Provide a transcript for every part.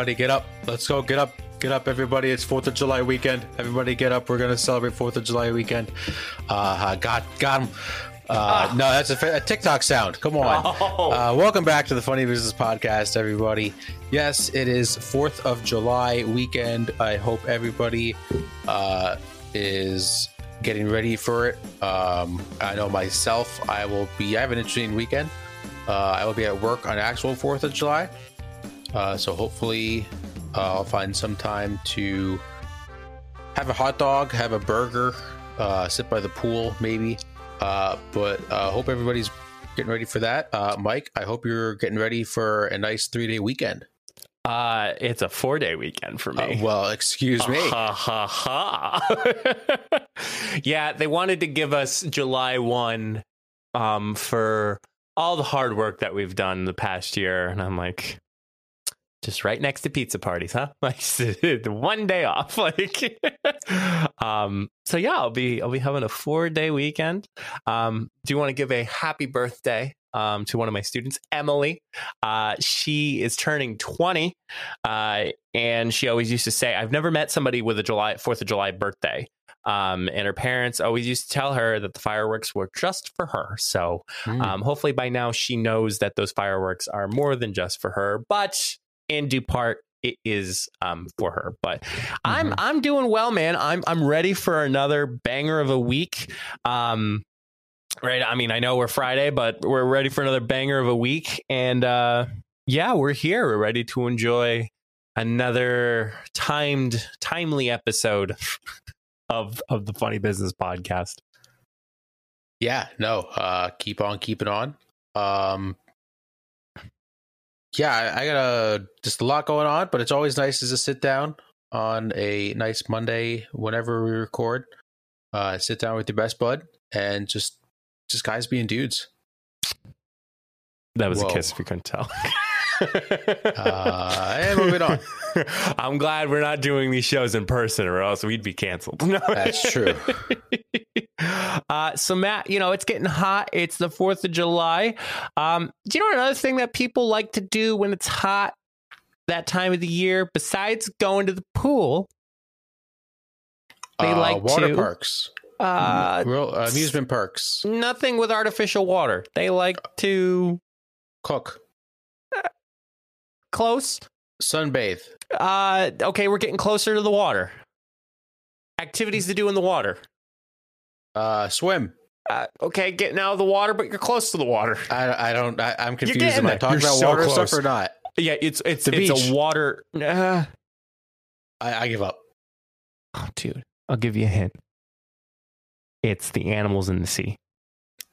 everybody, get up. Let's go. Get up. Get up, everybody. It's 4th of July weekend. Everybody get up. We're going to celebrate 4th of July weekend. Uh, got, got him. Uh, no, that's a, a, TikTok sound. Come on. Oh. Uh, welcome back to the Funny Business Podcast, everybody. Yes, it is 4th of July weekend. I hope everybody uh, is getting ready for it. Um, I know myself, I will be, I have an interesting weekend. Uh, I will be at work on actual 4th of July. Uh, so hopefully, uh, I'll find some time to have a hot dog, have a burger, uh, sit by the pool, maybe. Uh, but uh, hope everybody's getting ready for that. Uh, Mike, I hope you're getting ready for a nice three day weekend. Uh, it's a four day weekend for me. Uh, well, excuse me. Ha ha ha. yeah, they wanted to give us July 1 um, for all the hard work that we've done the past year. And I'm like, just right next to pizza parties, huh? Like one day off. Like, um, so yeah, I'll be I'll be having a four day weekend. Um, do you want to give a happy birthday um, to one of my students, Emily? Uh, she is turning twenty, uh, and she always used to say, "I've never met somebody with a July Fourth of July birthday." Um, and her parents always used to tell her that the fireworks were just for her. So mm. um, hopefully by now she knows that those fireworks are more than just for her. But in due part it is um, for her. But mm-hmm. I'm I'm doing well, man. I'm I'm ready for another banger of a week. Um, right. I mean, I know we're Friday, but we're ready for another banger of a week. And uh, yeah, we're here. We're ready to enjoy another timed, timely episode of of the Funny Business Podcast. Yeah. No. Uh, keep on keeping on. Um, yeah, I, I got a just a lot going on, but it's always nice to sit down on a nice Monday whenever we record. Uh, sit down with your best bud and just just guys being dudes. That was Whoa. a kiss if you couldn't tell. uh, and moving on. I'm glad we're not doing these shows in person, or else we'd be canceled. No. That's true. Uh, so Matt, you know it's getting hot. It's the Fourth of July. Um, do you know another thing that people like to do when it's hot that time of the year, besides going to the pool? They uh, like water to, parks. Uh, Real, uh, amusement parks. Nothing with artificial water. They like to cook. Close. Sunbathe. Uh, okay, we're getting closer to the water. Activities to do in the water. Uh, swim. Uh, okay, getting out of the water, but you're close to the water. I, I don't. I, am confused. Am I talking you're about so water close. stuff or not? Yeah, it's it's the it's beach. a water. Uh, I, I give up. Oh, dude, I'll give you a hint. It's the animals in the sea.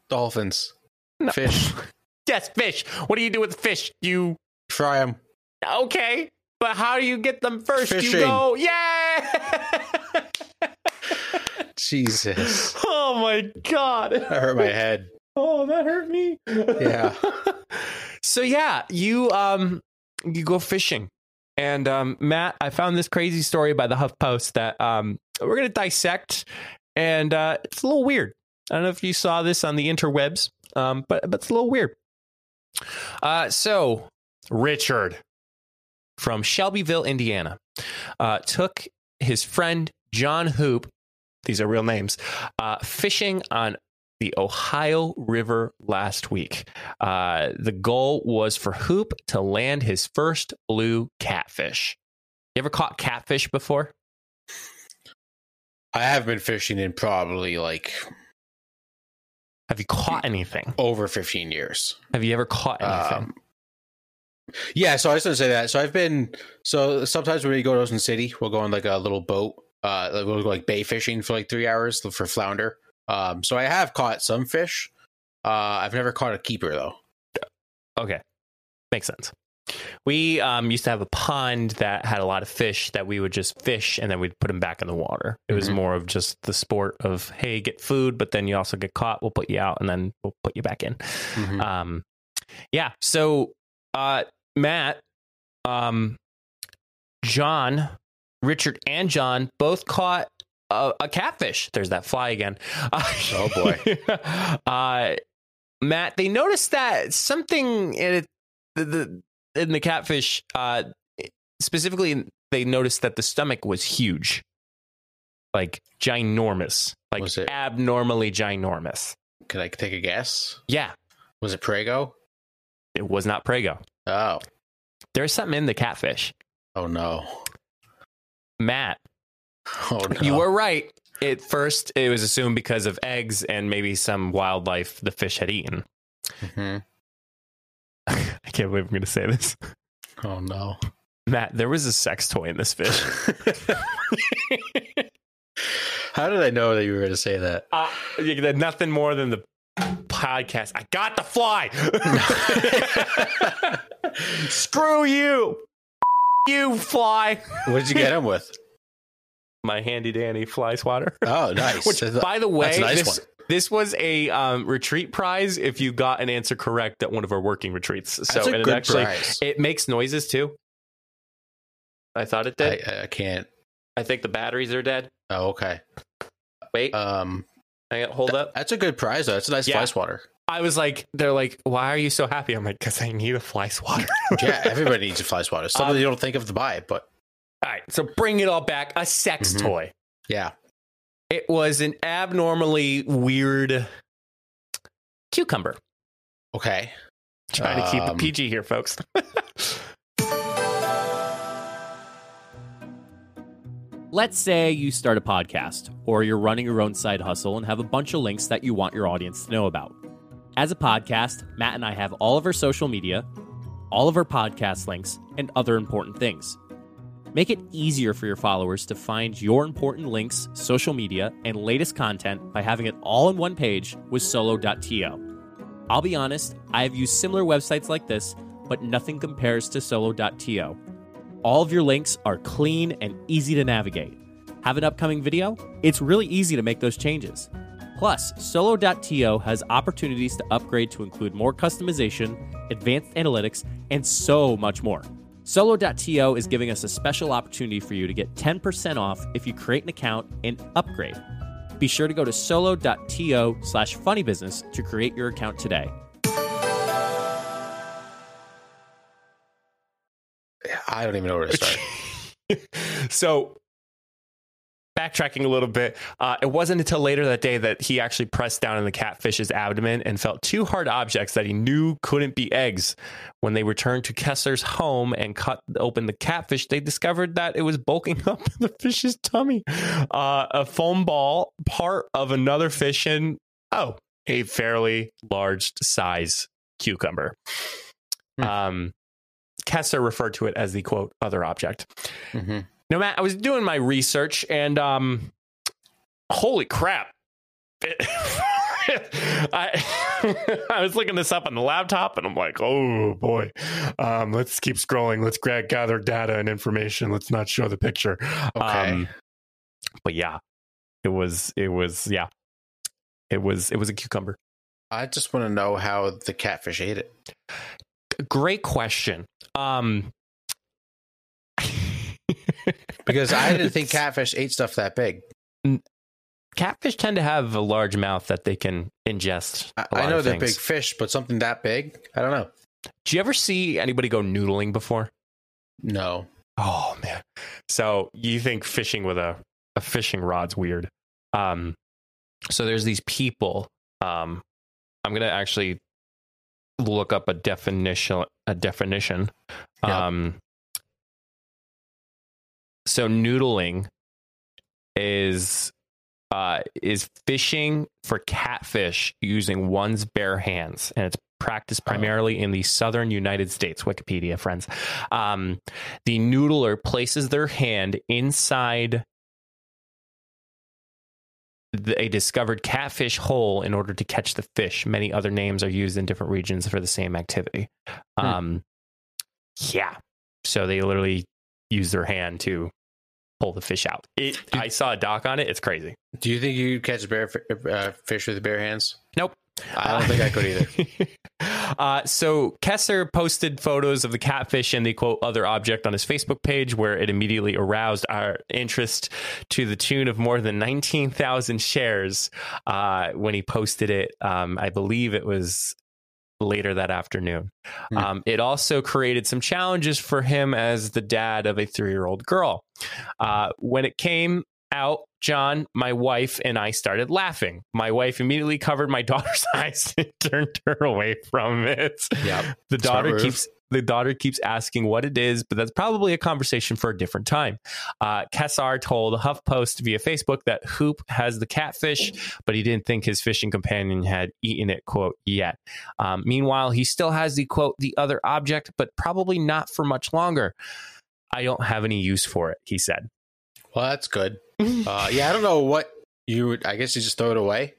Dolphins. No. Fish. yes, fish. What do you do with fish? You fry them. Okay, but how do you get them first? Fishing. You go, yeah. Jesus. Oh my god. That hurt my head. Oh, that hurt me. Yeah. so yeah, you um you go fishing. And um Matt, I found this crazy story by the HuffPost that um we're going to dissect and uh it's a little weird. I don't know if you saw this on the interwebs, um but but it's a little weird. Uh so Richard from Shelbyville, Indiana, uh, took his friend John Hoop, these are real names, uh, fishing on the Ohio River last week. Uh, the goal was for Hoop to land his first blue catfish. You ever caught catfish before? I have been fishing in probably like. Have you caught anything? Over 15 years. Have you ever caught anything? Um, yeah, so I was gonna say that. So I've been so sometimes when we go to Ocean City, we'll go on like a little boat. Uh, we'll go like bay fishing for like three hours for flounder. Um, so I have caught some fish. Uh, I've never caught a keeper though. Okay, makes sense. We um, used to have a pond that had a lot of fish that we would just fish and then we'd put them back in the water. It was mm-hmm. more of just the sport of hey, get food, but then you also get caught. We'll put you out and then we'll put you back in. Mm-hmm. Um, yeah. So uh, Matt, um, John, Richard, and John both caught a, a catfish. There's that fly again. oh boy. uh, Matt, they noticed that something in it, the, the in the catfish, uh, specifically, they noticed that the stomach was huge, like ginormous, like Was it- abnormally ginormous. Could I take a guess? Yeah, Was it Prego? it was not Prego. Oh. There's something in the catfish. Oh no. Matt, Oh no. you were right. At first, it was assumed because of eggs and maybe some wildlife the fish had eaten. Mhm. I can't believe I'm going to say this. Oh no. Matt, there was a sex toy in this fish. How did I know that you were going to say that? uh, you did nothing more than the podcast. I got the fly. Screw you. You fly. what did you get him with? My handy dandy fly swatter. Oh, nice. Which, That's by the way, a nice this, one. this was a um, retreat prize if you got an answer correct at one of our working retreats. So That's a good it actually prize. it makes noises too. I thought it did. I, I can't. I think the batteries are dead. Oh, okay. Wait, Um, hang on, hold up. that's a good prize though. That's a nice Yeah. fly swatter. I was like, they're like, why are you so happy? I'm like, because I need a fly swatter. Yeah, everybody needs a fly swatter. Something Um, you don't think of to buy, but All right, so bring it all back. A sex Mhm. toy. yeah. It was an abnormally weird cucumber. Okay. Trying to keep it Um, PG here, folks. Let's say you start a podcast, or you're running your own side hustle and have a bunch of links that you want your audience to know about. As a podcast, Matt and I have all of our social media, all of our podcast links, and other important things. Make it easier for your followers to find your important links, social media, and latest content by having it all in one page with solo.to. I'll be honest, I have used similar websites like this, but nothing compares to solo.to. All of your links are clean and easy to navigate. Have an upcoming video? It's really easy to make those changes. Plus, Solo.to has opportunities to upgrade to include more customization, advanced analytics, and so much more. Solo.to is giving us a special opportunity for you to get 10% off if you create an account and upgrade. Be sure to go to solo.to slash funnybusiness to create your account today. I don't even know where to start. so backtracking a little bit uh, it wasn't until later that day that he actually pressed down on the catfish's abdomen and felt two hard objects that he knew couldn't be eggs. When they returned to kessler's home and cut open the catfish they discovered that it was bulking up in the fish's tummy. Uh, a foam ball part of another fish and oh a fairly large size cucumber. Hmm. um, kessler referred to it as the quote other object. Hmm no, Matt, I was doing my research and um holy crap. I I was looking this up on the laptop and I'm like, oh boy. Um, let's keep scrolling. Let's gra- gather data and information. Let's not show the picture. Okay. Um, but yeah, it was it was yeah. It was it was a cucumber. I just want to know how the catfish ate it. Great question. Um Because I didn't think catfish ate stuff that big. catfish tend to have a large mouth that they can ingest. I, I know they're big fish, but something that big? I don't know. Do you ever see anybody go noodling before? No. Oh man. So you think fishing with a, a fishing rod's weird. Um so there's these people. Um I'm gonna actually look up a definition a definition. Yep. Um so noodling is uh, is fishing for catfish using one's bare hands, and it's practiced Oh. primarily in the southern United States. Wikipedia, friends. Um, the noodler places their hand inside the, a discovered catfish hole in order to catch the fish. Many other names are used in different regions for the same activity. Hmm. Um, yeah, so they literally use their hand to pull the fish out. It, I saw a doc on it. It's crazy. Do you think you catch a bear uh, fish with bare hands? Nope. I don't think I could either. Uh, so Kessler posted photos of the catfish and the quote other object on his Facebook page, where it immediately aroused our interest to the tune of more than nineteen thousand shares. Uh, when he posted it, um, I believe it was later that afternoon. Hmm. Um, it also created some challenges for him as the dad of a three year old girl. Uh, when it came out, John, my wife, and I started laughing. My wife immediately covered my daughter's eyes and turned her away from it. Yep. The daughter keeps the daughter keeps asking what it is, but that's probably a conversation for a different time. Uh, Kessler told HuffPost via Facebook that Hoop has the catfish, but he didn't think his fishing companion had eaten it, quote, yet. Um, meanwhile, he still has the, quote, the other object, but probably not for much longer. I don't have any use for it, he said. Well, that's good. Uh, yeah, I don't know what you would. I guess you just throw it away,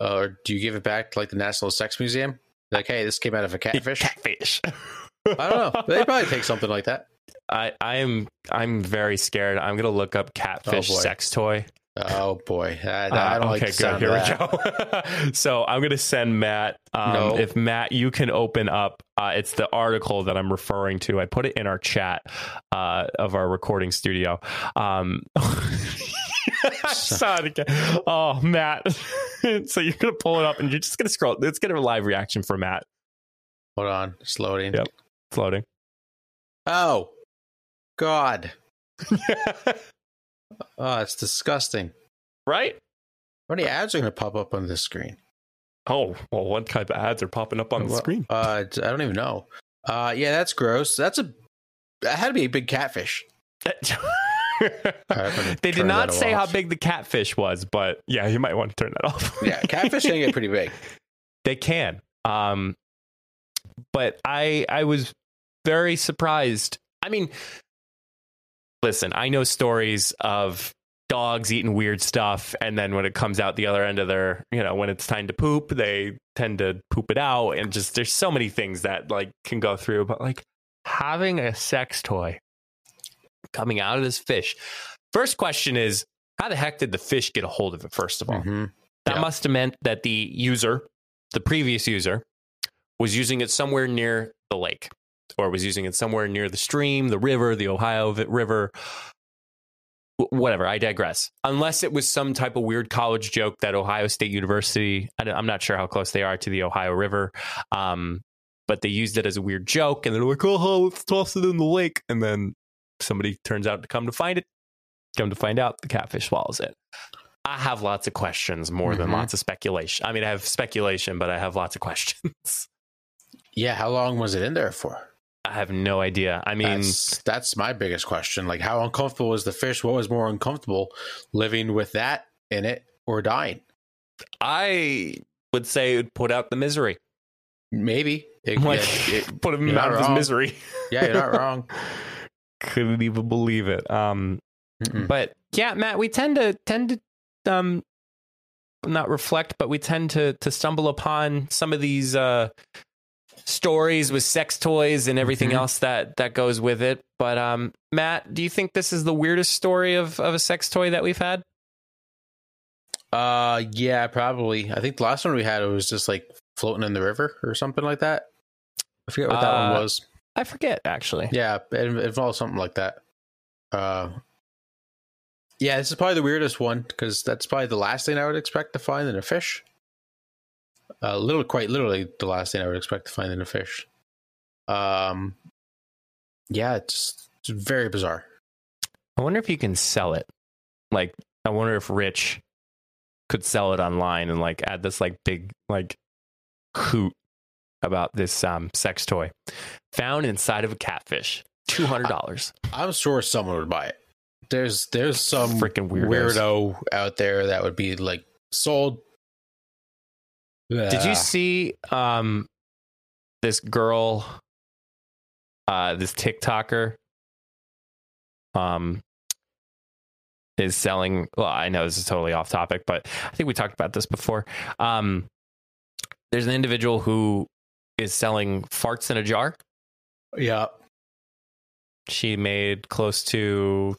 uh, or do you give it back to like the National Sex Museum? Like, hey, this came out of a catfish. Catfish. I don't know. They probably take something like that. I, I am I'm very scared. I'm gonna look up catfish Oh, sex toy. Oh boy, I, I Uh, don't like the sound Here of we that. go. so I'm going to send Matt. Um, No. If Matt, you can open up. Uh, it's the article that I'm referring to. I put it in our chat uh, of our recording studio. Um, I saw it again. Oh, Matt. so you're going to pull it up and you're just going to scroll. Let's get a live reaction from Matt. Hold on, it's loading. Yep. It's loading. Oh, God. Oh, it's disgusting. right? How many ads are going to pop up on this screen? Oh, well, what type of ads are popping up on the screen? Uh, I don't even know. Uh, yeah, that's gross. That's a. That had to be a big catfish. They did not say how big the catfish was, but yeah, you might want to turn that off. Yeah, catfish can get pretty big. they can. Um, but I I was very surprised. I mean, listen, I know stories of dogs eating weird stuff, and then when it comes out the other end of their, you know, when it's time to poop, they tend to poop it out, and just there's so many things that like can go through. But like having a sex toy coming out of this fish. First question is, how the heck did the fish get a hold of it? First of all, Mhm. that Yeah. must have meant that the user, the previous user, was using it somewhere near the lake or was using it somewhere near the stream, the river, the Ohio River. Whatever, I digress. Unless it was some type of weird college joke that Ohio State University, I don't- I'm not sure how close they are to the Ohio River, um, but they used it as a weird joke and they're like, oh, let's toss it in the lake. And then somebody turns out to come to find it. Come to find out, the catfish swallows it. I have lots of questions more than Mhm. lots of speculation. I mean, I have speculation, but I have lots of questions. Yeah, how long was it in there for? I have no idea. I mean, that's that's my biggest question. Like, how uncomfortable was the fish? What was more uncomfortable, living with that in it or dying? I would say it would put out the misery. Maybe. It- Like, it- put him out of his misery. yeah, you're not wrong. Couldn't even believe it. Um, Mm-mm. but yeah, Matt, we tend to tend to um not reflect, but we tend to to stumble upon some of these uh stories with sex toys and everything Mhm. else that that goes with it. But um Matt, do you think this is the weirdest story of of a sex toy that we've had? Uh, yeah, probably. I think the last one we had it was just like floating in the river or something like that. I forget what that Uh, one was. I forget actually. Yeah, it involved something like that. Uh, yeah, this is probably the weirdest one because that's probably the last thing I would expect to find in a fish. Uh, little, quite literally, the last thing I would expect to find in a fish. Um, yeah, it's, it's very bizarre. I wonder if you can sell it. Like, I wonder if Rich could sell it online and like add this like big like hoot about this um sex toy found inside of a catfish. Two hundred dollars. I'm sure someone would buy it. There's there's some Freaking weirdos. weirdo out there that would be like sold. Did you see um this girl uh this TikToker um is selling well I know this is totally off topic but I think we talked about this before. Um there's an individual who is selling farts in a jar. Yeah, She made close to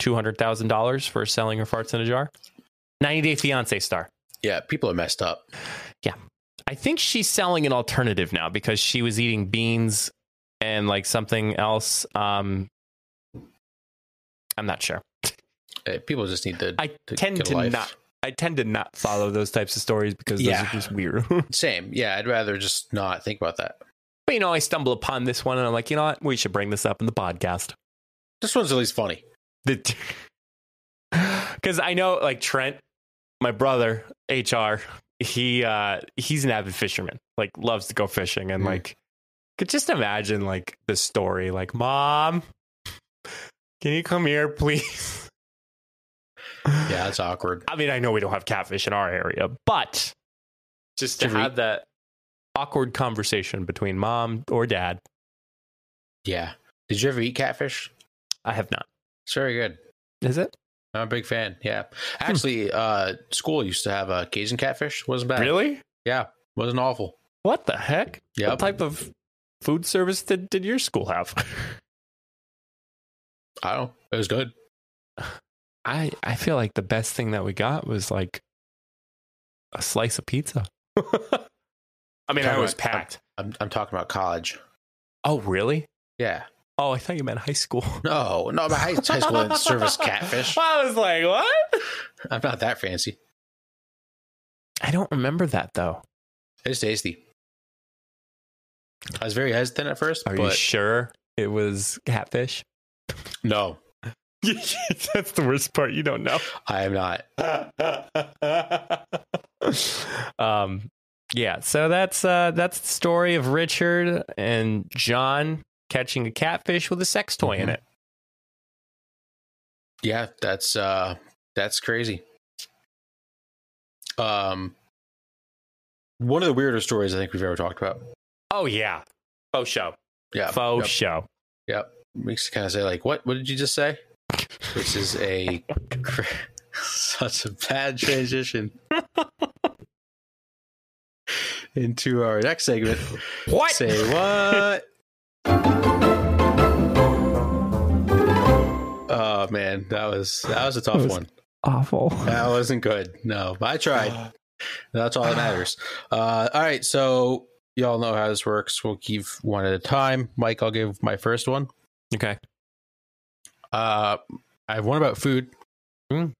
$200,000 for selling her farts in a jar. 90 Day Fiance star. Yeah. People are messed up. Yeah. I think she's selling an alternative now because she was eating beans and like something else. Um, I'm not sure. Uh, People just need to. I to tend to life. not I tend to not follow those types of stories because those Yeah. are just weird. Same. Yeah, I'd rather just not think about that. but you know, I stumble upon this one and I'm like, you know what? We should bring this up in the podcast. This one's at least funny. Because I know, like Trent, my brother, HR, he uh he's an avid fisherman. Like loves to go fishing and Mm. like could just imagine like the story. Like, mom, can you come here, please? Yeah, that's awkward. I mean, I know we don't have catfish in our area, but just to Should we- have that awkward conversation between mom or dad, Yeah. Did you ever eat catfish? I have not. It's very good. Is it I'm a big fan. Yeah. Actually, uh, school used to have a Cajun catfish. Wasn't bad. really? Yeah. Wasn't awful. What the heck? What type of food service did, did your school have? I don't. It was good. I I feel like the best thing that we got was like a slice of pizza. I mean, I was about- packed. I'm, I'm talking about college. Oh, really? Yeah. Oh, I thought you meant high school. No, no, my high, high school didn't service catfish. I was like, what? I'm not that fancy. I don't remember that though. It's tasty. I was very hesitant at first, Are you sure it was catfish? no, That's the worst part. You don't know. I am not. um, yeah. So that's uh, that's the story of Richard and John catching a catfish with a sex toy in Mhm. it. Yeah, that's uh that's crazy. Um one of the weirder stories I think we've ever talked about. Oh yeah, faux show, Yeah. faux yep, show. yep. Makes you kind of say like, what what did you just say? This is a such a bad transition into our next segment. What? Say what? Oh man, that was that was a tough was- one. Awful. That wasn't good. No, but I tried. That's all that matters. Uh, all right, so y'all know how this works. We'll give one at a time. Mike, I'll give my first one. Okay. Uh, I have one about food. Mm.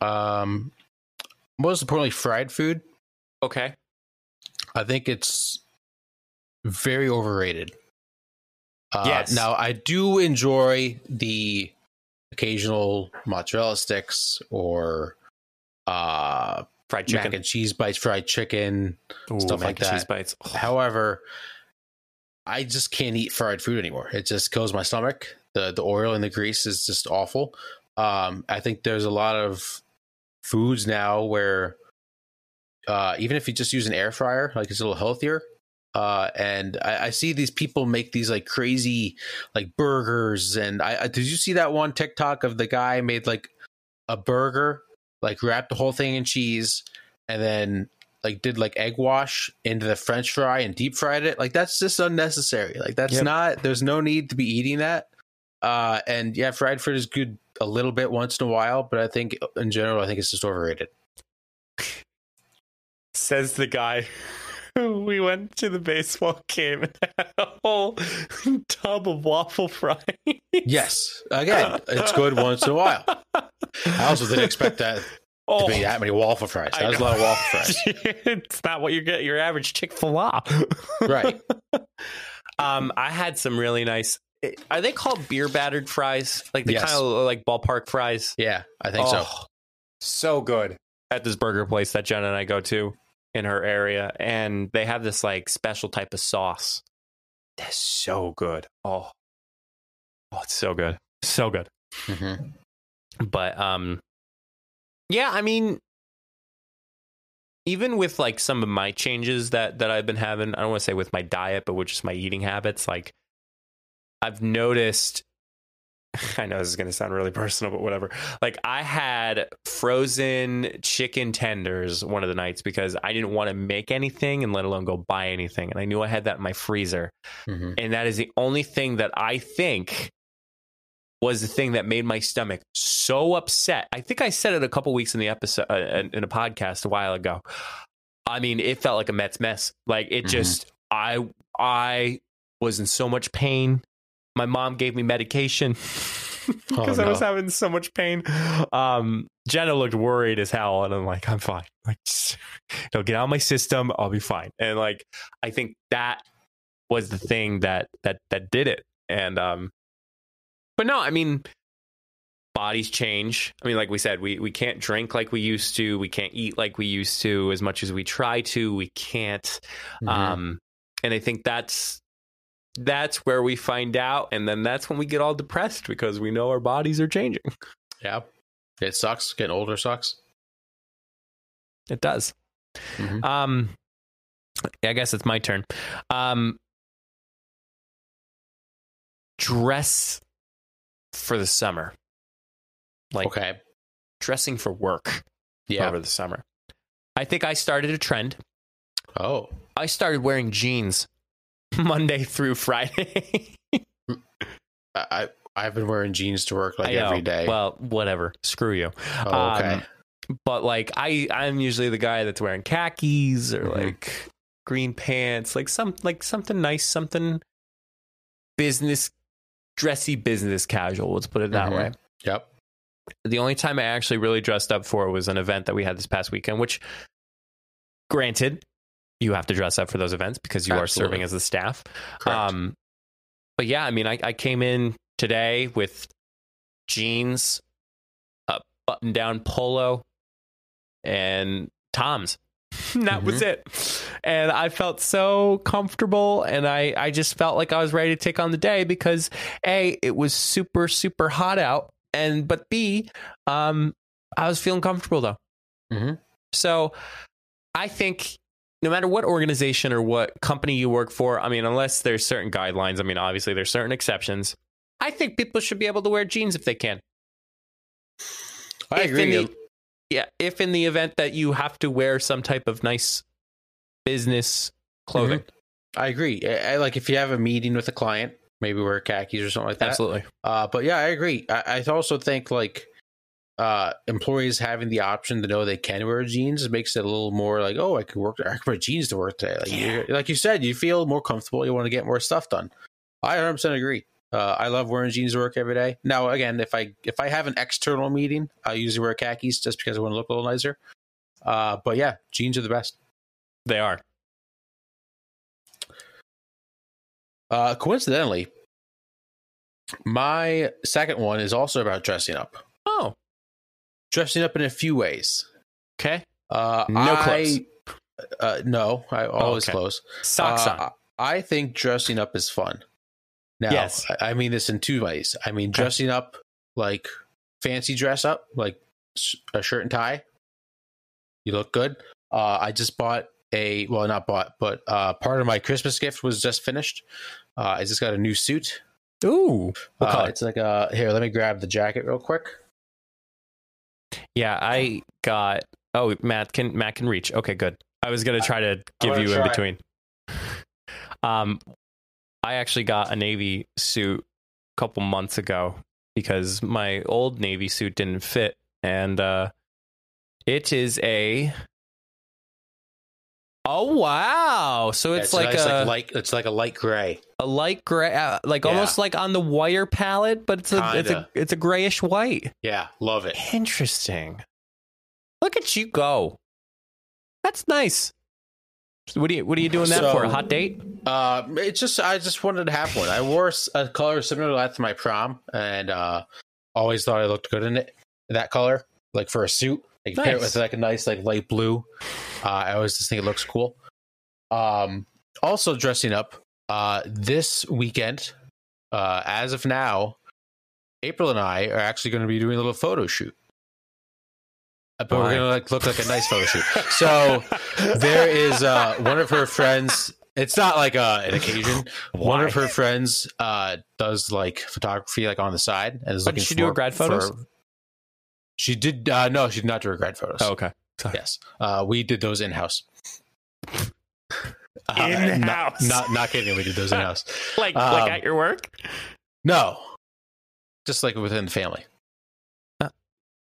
Um, most importantly, fried food. Okay. I think it's very overrated. Uh, Yes. Now, I do enjoy the occasional mozzarella sticks or uh, Fried mac chicken. and cheese bites, fried chicken. Ooh, stuff mac like that. bites. However, I just can't eat fried food anymore. It just kills my stomach. The the oil and the grease is just awful. Um, I think there's a lot of foods now where uh, even if you just use an air fryer, like it's a little healthier. Uh, and I, I see these people make these like crazy like burgers. And I, I did you see that one TikTok of the guy made like a burger, like wrapped the whole thing in cheese, and then like did like egg wash into the french fry and deep fried it like that's just unnecessary like that's Yep. not there's no need to be eating that uh and yeah fried food is good a little bit once in a while but i think in general i think it's just overrated Says the guy. We went to the baseball game and had a whole tub of waffle fries. yes again it's good once in a while i also didn't expect that Oh, to be that many waffle fries I that was a lot of waffle fries it's not what you get your average Chick Fil A. right Um, I had some really nice. Are they called beer battered fries? Like the Yes. kind of like ballpark fries. yeah i think so Oh, so good at this burger place that Jenna and I go to in her area, and they have this like special type of sauce. That's so good. Oh, oh, it's so good, so good. Mhm. But um, yeah, I mean, even with like some of my changes that that I've been having, I don't want to say with my diet, but with just my eating habits, like I've noticed. I know this is going to sound really personal, but whatever. Like I had frozen chicken tenders one of the nights because I didn't want to make anything and let alone go buy anything, and I knew I had that in my freezer, Mhm. and that is the only thing that I think was the thing that made my stomach so upset. I think I said it a couple weeks in the episode uh, in a podcast a while ago. I mean, it felt like a Mets mess. Like it Mhm. just I I was in so much pain. My mom gave me medication. because Oh, I was having so much pain. Um, Jenna looked worried as hell, and I'm like, I'm fine. Like, just, it'll get out of my system. I'll be fine. And like, I think that was the thing that that that did it. And um, but no, I mean, bodies change. I mean, like we said, we we can't drink like we used to. We can't eat like we used to. As much as we try to, we can't. Mhm. Um, and I think that's that's where we find out, and then that's when we get all depressed because we know our bodies are changing. yeah, it sucks. Getting older sucks. It does. Mhm. Um, I guess it's my turn. Um, dress for the summer, like okay. dressing for work Yeah. over the summer. I think I started a trend. Oh. I started wearing jeans Monday through Friday. I, I've been wearing jeans to work like every day. Well, whatever. Screw you. oh, okay. um, But like I, I'm usually the guy that's wearing khakis or Mhm. like green pants, like some like something nice, something business, dressy business casual. Let's put it that Mhm. way. yep. The only time I actually really dressed up for was an event that we had this past weekend. Which, granted, you have to dress up for those events because you are serving as the staff. Um, but yeah, I mean, I, I came in today with jeans, a button down polo, and Tom's. that was Mm-hmm. it. And I felt so comfortable and I, I just felt like I was ready to take on the day because A, it was super, super hot out. And but B, um, I was feeling comfortable though. Mhm. So I think no matter what organization or what company you work for, I mean, unless there's certain guidelines, I mean, obviously there's certain exceptions. I think people should be able to wear jeans if they can. I if agree. the- yeah, if in the event that you have to wear some type of nice business clothing, I agree. I, I- like if you have a meeting with a client, maybe wear khakis or something like that. absolutely. Uh, but yeah, I agree. I, I also think like uh, employees having the option to know they can wear jeans makes it a little more like, oh, I could work. I could wear jeans to work today. Like, you, like you said, you feel more comfortable. You want to get more stuff done. I 100 percent agree. Uh, I love wearing jeans to work every day. Now, again, if I if I have an external meeting, I usually wear khakis just because I want to look a little nicer. Uh, but yeah, jeans are the best. They are. Uh, coincidentally, my second one is also about dressing up. Oh, Dressing up in a few ways. okay. Uh, No I, clothes. Uh, no, I always okay. close. Socks Uh, on. I think dressing up is fun. Now, Yes. I, I mean this in two ways. I mean dressing up like fancy dress up, like a shirt and tie. You look good. Uh, I just bought a well, not bought, but uh, part of my Christmas gift was just finished. Uh, I just got a new suit. Ooh. Uh, it's like a here. Let me grab the jacket real quick. Yeah, I got. Oh, Matt can Matt can reach. Okay, good. I was gonna try to give you in between. Um, I actually got a navy suit a couple months ago because my old navy suit didn't fit, and uh, it is a. Oh wow! So it's, Yeah, like a like it's like a light gray. a light gray, uh, like Yeah. almost like on the wire palette, but it's a it's a Kinda. it's a grayish white. Yeah, love it. Interesting. Look at you go. That's nice. What are you What are you doing that So- for? A hot date? Uh, it's just I just wanted to have one. I wore a color similar to that to my prom, and uh, always thought I looked good in it. That color, like for a suit, like pair it Nice. with like a nice like light blue. Uh, I always just think it looks cool. Um, also dressing up. Uh, this weekend, uh, as of now, April and I are actually going to be doing a little photo shoot. Uh, But Why? we're gonna like look like a nice photo shoot. So there is uh, one of her friends. It's not like uh, an occasion. One of her friends uh, does like photography, like on the side, and is did looking she for, do a grad photos? for- she did. Uh, no, she did not do her grad photos. Oh, okay. yes, uh, we did those in house. Uh, In-house. Not, not not kidding. We did those in house. Like Um, like at your work? No, just like within the family.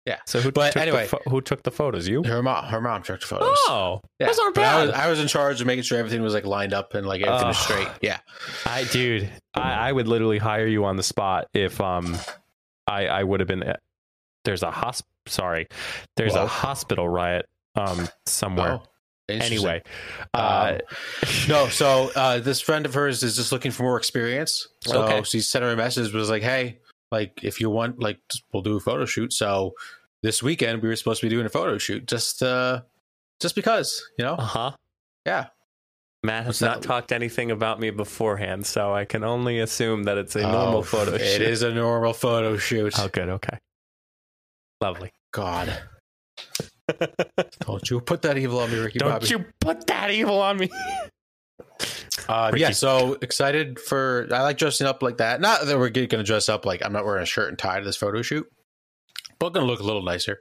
Yeah. So who but took anyway. the pho- who took the photos? You? Her mom, her mom took the photos. Oh, yeah. those aren't But I was, bad. I was in charge of making sure everything was like lined up and like everything was Oh. straight. Yeah. I dude, I, I would literally hire you on the spot if um I I would have been. There's a hosp. Sorry, there's Whoa. a hospital riot um somewhere. Oh, anyway, uh, Um, no, so uh, this friend of hers is just looking for more experience. So Okay. she sent her a message, was like, "Hey, like if you want, like we'll do a photo shoot." So this weekend we were supposed to be doing a photo shoot, just uh, just because, you know? uh huh. Yeah. Matt has not talked anything about me beforehand, so I can only assume that it's a normal Oh, photo shoot. It is a normal photo shoot. Oh, good. Okay. Lovely. God, don't you put that evil on me, Ricky Don't Bobby. you put that evil on me. Uh, Ricky. yeah, so excited for. I like dressing up like that. Not that we're going to dress up like I'm not wearing a shirt and tie to this photo shoot, but going to look a little nicer.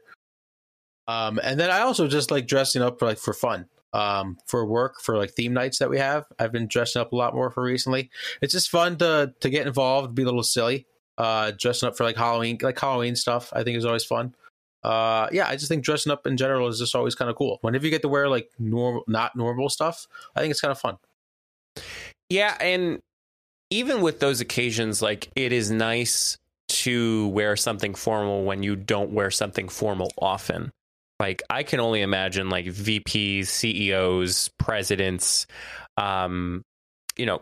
Um, and then I also just like dressing up for like for fun. Um, for work for like theme nights that we have. I've been dressing up a lot more for recently. It's just fun to to get involved, be a little silly. Uh, dressing up for like Halloween, like Halloween stuff. I think is always fun. Uh, yeah, I just think dressing up in general is just always kind of cool. Whenever you get to wear like normal, not normal stuff, I think it's kind of fun. Yeah, and even with those occasions, like it is nice to wear something formal when you don't wear something formal often. Like I can only imagine like VPs, CEOs, presidents, um, you know,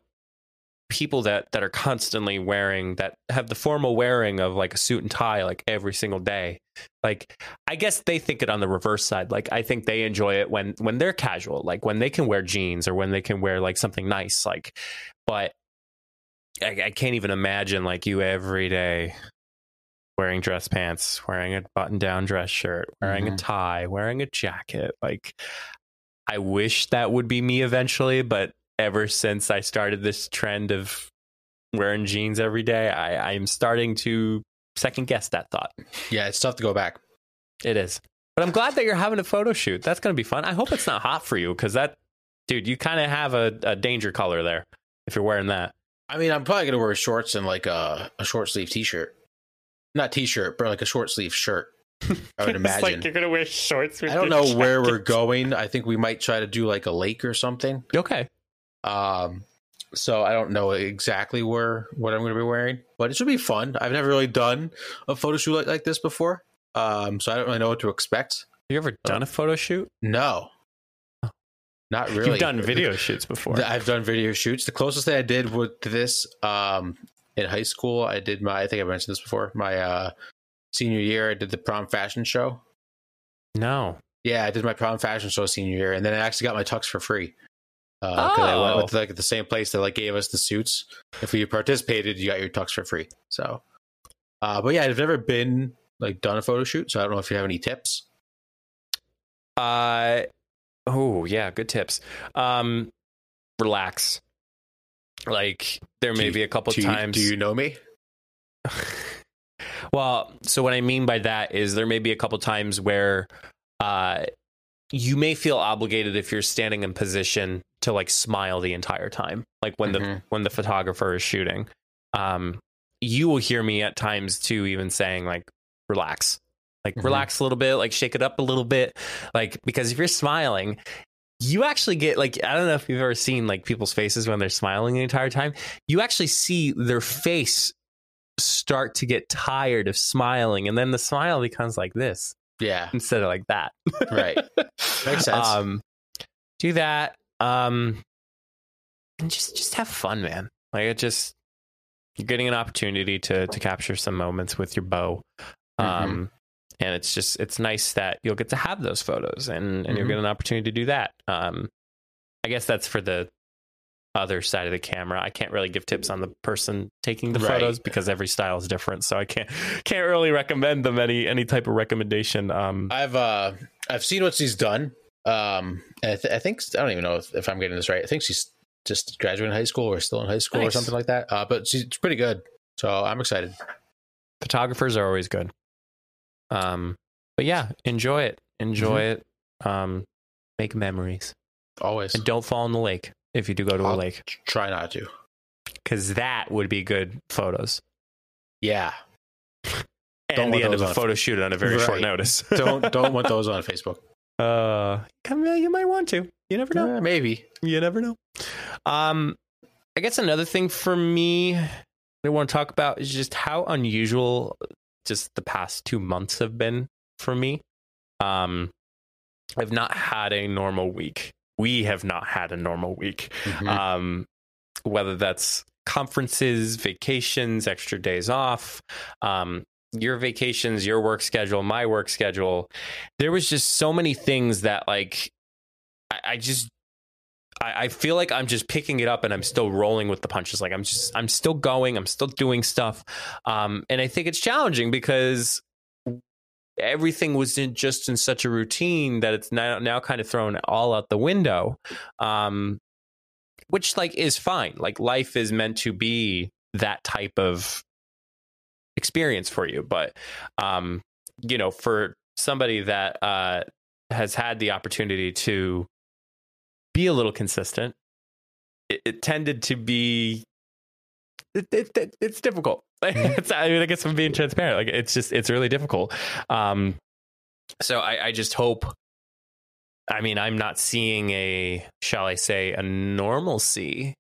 people that that are constantly wearing that have the formal wearing of like a suit and tie like every single day. Like I guess they think it on the reverse side. Like I think they enjoy it when when they're casual, like when they can wear jeans or when they can wear like something nice. Like, but I, I can't even imagine like you every day wearing dress pants, wearing a button down dress shirt, wearing a Mhm. tie, wearing a jacket. Like I wish that would be me eventually, but ever since I started this trend of wearing jeans every day, I, I'm starting to second guess that thought. Yeah, it's tough to go back. It is. But I'm glad that you're having a photo shoot. That's going to be fun. I hope it's not hot for you because that, dude, you kind of have a, a danger color there if you're wearing that. I mean, I'm probably gonna wear shorts and like a, a short sleeve t-shirt, not t-shirt, but like a short sleeve shirt. I would imagine. Like you're going to wear shorts. With I don't know where we're going. I think we might try to do like a lake or something. Okay. Um, so I don't know exactly where what I'm going to be wearing, but it should be fun. I've never really done a photo shoot like, like this before, um, so I don't really know what to expect. Have You ever done a photo shoot? No, not really. You've done video shoots before. I've done video shoots. The closest thing I did with this um, in high school, I did my. I think I mentioned this before. My uh, senior year, I did the prom fashion show. no. Yeah, I did my prom fashion show senior year, and then I actually got my tux for free. Uh, 'cause I went Oh. with like the same place that like gave us the suits. If you participated, you got your tux for free. So, uh, but yeah, I've never been like done a photo shoot, so I don't know if you have any tips. Uh, oh, yeah. Good tips. Um, relax. Like, there may you- be a couple do you, times. do you know me? well, so what I mean by that is there may be a couple times where uh, you may feel obligated if you're standing in position to like smile the entire time, like when the Mhm. when the photographer is shooting. Um, you will hear me at times too, even saying like, "Relax." Like Mhm. relax a little bit, like shake it up a little bit, like because if you're smiling, you actually get like I don't know if you've ever seen like people's faces when they're smiling the entire time. You actually see their face start to get tired of smiling, and then the smile becomes like this Yeah, instead of like that. right. Makes sense. Um, do that. Um, and just just have fun, man. Like it just you're getting an opportunity to to capture some moments with your bow. Mm-hmm. Um, and it's just it's nice that you'll get to have those photos and and you'll Mhm. get an opportunity to do that. Um, I guess that's for the other side of the camera. I can't really give tips on the person taking the Right. photos because every style is different. So I can't can't really recommend them any any type of recommendation. Um, I've uh I've seen what she's done. Um, and I, th- I think I don't even know if, if I'm getting this right. I think she's just graduating high school or still in high school or something like that. Uh, but she's pretty good, so I'm excited. photographers are always good. Um, but yeah, enjoy it. Enjoy it. Um, make memories Always and don't fall in the lake if you do go to a I'll lake try not to. because that would be good photos. Yeah, And Don't the want end of those a on- photo shoot on a very short notice. don't don't want those on Facebook. Uh, you might want to. You never know. Eh, maybe. You never know. Um, I guess another thing for me that I want to talk about is just how unusual just the past two months have been for me. Um, I've not had a normal week. We have not had a normal week. Mhm. Um, whether that's conferences, vacations, extra days off, um, your vacations, your work schedule, my work schedule. There was just so many things that like I, I just I, feel like I'm just picking it up and I'm still rolling with the punches. Like I'm just I'm still going, I'm still doing stuff. Um, and I think it's challenging because everything was in just in such a routine that it's now now kind of thrown all out the window. Um, which like is fine. Like life is meant to be that type of experience for you. But um, you know, for somebody that uh has had the opportunity to be a little consistent, it, it tended to be it, it, it- it's difficult. it's, I, mean, I guess I'm being transparent. Like it's just it's really difficult. Um, so I, I just hope. I mean, I'm not seeing a, shall I say, a normalcy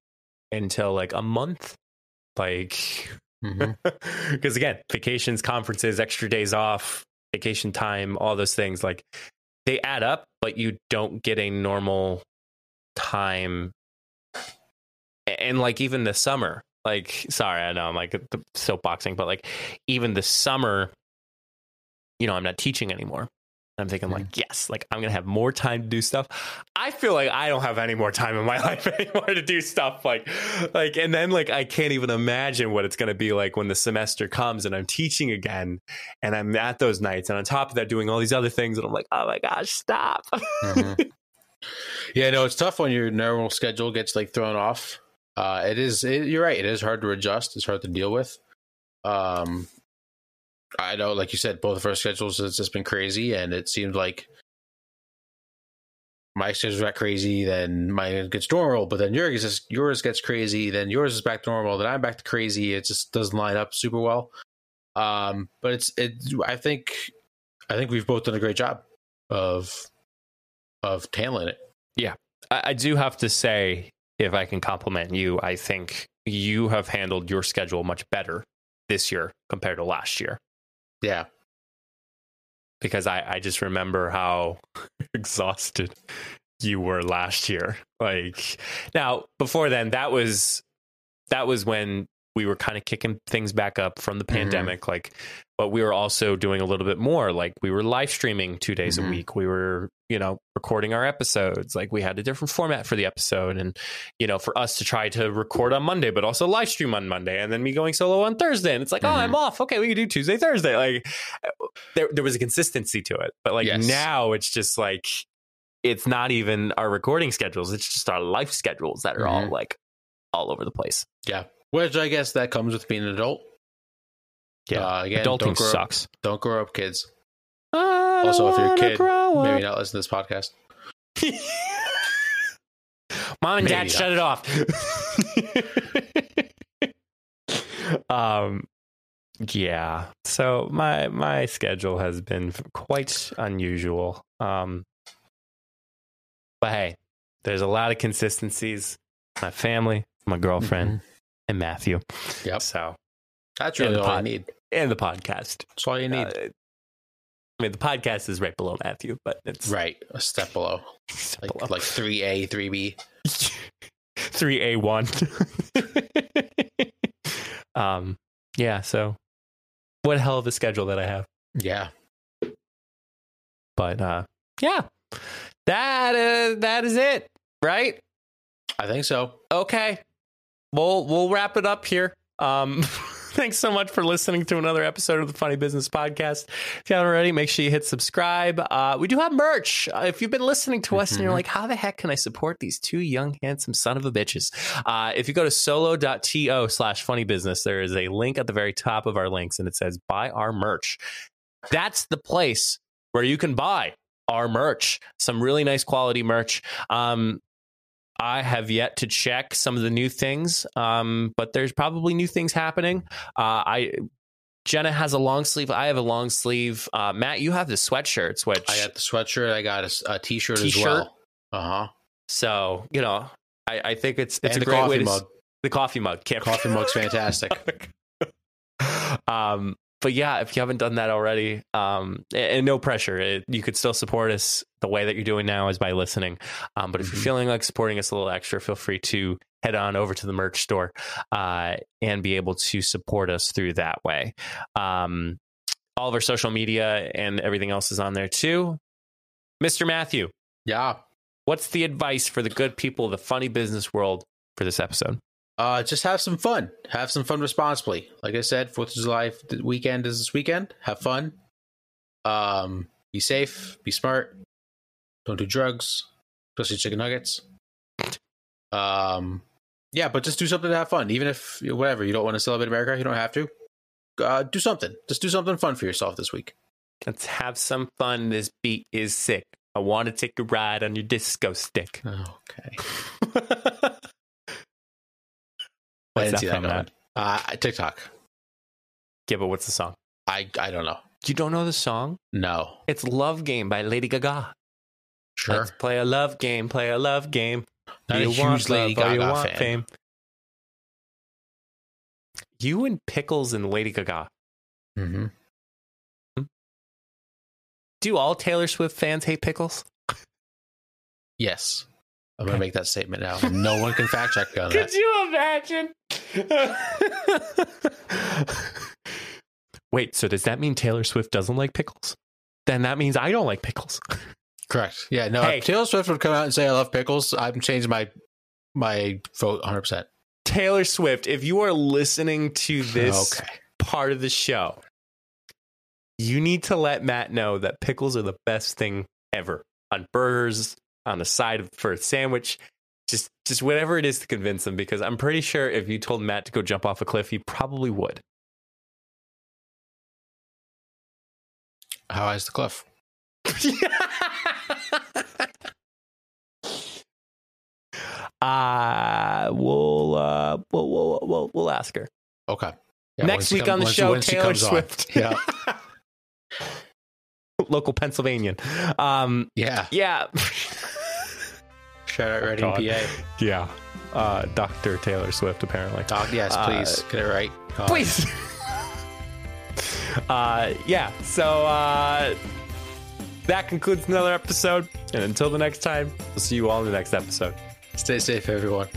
until like a month. Like, Mm-hmm. Because again, vacations, conferences, extra days off, vacation time, all those things, like they add up, but you don't get a normal time. And like even the summer, like, sorry, I know I'm like soapboxing, but like even the summer, you know, I'm not teaching anymore. I'm thinking like, yes, like I'm gonna have more time to do stuff. I feel like I don't have any more time in my life anymore to do stuff like, like, and then like I can't even imagine what it's gonna be like when the semester comes and I'm teaching again, and I'm at those nights, and on top of that, doing all these other things, and I'm like, oh my gosh, stop. Mhm. yeah, no, it's tough when your normal schedule gets like thrown off. Uh, it is. It, you're right. It is hard to adjust. It's hard to deal with. Um, I know, like you said, both of our schedules has just been crazy, and it seemed like my schedule got crazy, then mine gets normal, but then yours is, yours gets crazy, then yours is back to normal, then I'm back to crazy. It just doesn't line up super well. Um, but it's it. I think I think we've both done a great job of of handling it. I, I do have to say, if I can compliment you, I think you have handled your schedule much better this year compared to last year. Yeah. because I, I just remember how exhausted you were last year. Like now, before then, that was that was when we were kind of kicking things back up from the Mhm. pandemic. Like, but we were also doing a little bit more. Like we were live streaming two days Mhm. a week. We were, you know, recording our episodes. Like we had a different format for the episode, and you know, for us to try to record on Monday, but also live stream on Monday, and then me going solo on Thursday. And it's like, oh, Mhm. I'm off. Okay, we can do Tuesday, Thursday. Like there there was a consistency to it. But like Yes. now it's just like it's not even our recording schedules, it's just our life schedules that are all Mhm. like all over the place. Yeah. Which I guess that comes with being an adult. Yeah. Uh, again, Adulting don't grow Up, sucks. don't grow up, kids. Also, if you're a kid, Maybe not listen to this podcast. Mom and dad, Maybe shut it off. um yeah. So my my schedule has been quite unusual. Um but hey, there's a lot of consistencies. My family, my girlfriend, and Matthew. Mm-hmm. Yep. So That's really all pod- need. and the podcast. That's all you need. Uh, I mean, the podcast is right below Matthew, but it's right. A step below. Like below. like three A, three B. three A one. um, yeah. So, what a hell of a schedule that I have. Yeah. But uh, yeah, that uh, that is it, right? I think so. Okay, we'll we'll wrap it up here. Um, thanks so much for listening to another episode of the Funny Business Podcast. If you haven't already, make sure you hit subscribe. Uh, we do have merch. Uh, if you've been listening to us and you're Mhm. like, how the heck can I support these two young, handsome son of a bitches? Uh, if you go to solo.to slash funny business, there is a link at the very top of our links and it says buy our merch. That's the place where you can buy our merch, some really nice quality merch. Um, I have yet to check some of the new things, um, but there's probably new things happening. Uh, I Jenna has a long sleeve. I have a long sleeve. Uh, Matt, you have the sweatshirts, which I got the sweatshirt. I got a a, t-shirt, as T-shirt? well. Uh huh. so you know, I, I think it's it's And a the great way coffee to mug. the coffee mug. Can't Coffee mug's fantastic. um, but yeah, if you haven't done that already, um, and, no pressure, it, you could still support us the way that you're doing now is by listening. Um, but if you're Mhm. feeling like supporting us a little extra, feel free to head on over to the merch store uh, and be able to support us through that way. Um, all of our social media and everything else is on there too. Mr. Matthew, Yeah. what's the advice for the good people of the funny business world for this episode? Uh, just have some fun. Have some fun responsibly. Like I said, Fourth of July weekend is this weekend. Have fun. Um, be safe. Be smart. Don't do drugs, especially chicken nuggets. Um, yeah, but just do something to have fun. Even if whatever you don't want to celebrate America, you don't have to. Uh, do something. Just do something fun for yourself this week. Let's have some fun. This beat is sick. I want to take a ride on your disco stick. Okay. What's that see that from, Uh, TikTok. Yeah, but what's the song? I I don't know. You don't know the song? No. It's Love Game by Lady Gaga. Sure. Let's play a love game, play a love game. Not you want huge Lady love or you want fan. fame? You and Pickles and Lady Gaga. Mm-hmm. Do all Taylor Swift fans hate Pickles? Yes. I'm going to make that statement now. No one can fact check me on that. Could you imagine? Wait, so does that mean Taylor Swift doesn't like pickles? Then that means I don't like pickles. Correct. Yeah. No. Hey. If Taylor Swift would come out and say I love pickles, I'm changing my my vote 100. percent Taylor Swift, if you are listening to this Okay. part of the show, you need to let Matt know that pickles are the best thing ever on burgers, on the side of, for a sandwich. Just, just whatever it is to convince them, because I'm pretty sure if you told Matt to go jump off a cliff, he probably would. How high is the cliff? uh, we'll, uh, we'll, we'll, we'll, we'll ask her. Okay. Yeah, Next week come- on the once- show, once Taylor comes on. Swift. Yeah. Local Pennsylvanian. Um, Yeah. yeah. Shout out Reading, God. PA. yeah. Uh, Dr. Taylor Swift, apparently. Doc, yes, Uh, please get it right. God. Please. uh, yeah. So uh, that concludes another episode. And until the next time, we'll see you all in the next episode. Stay safe, everyone.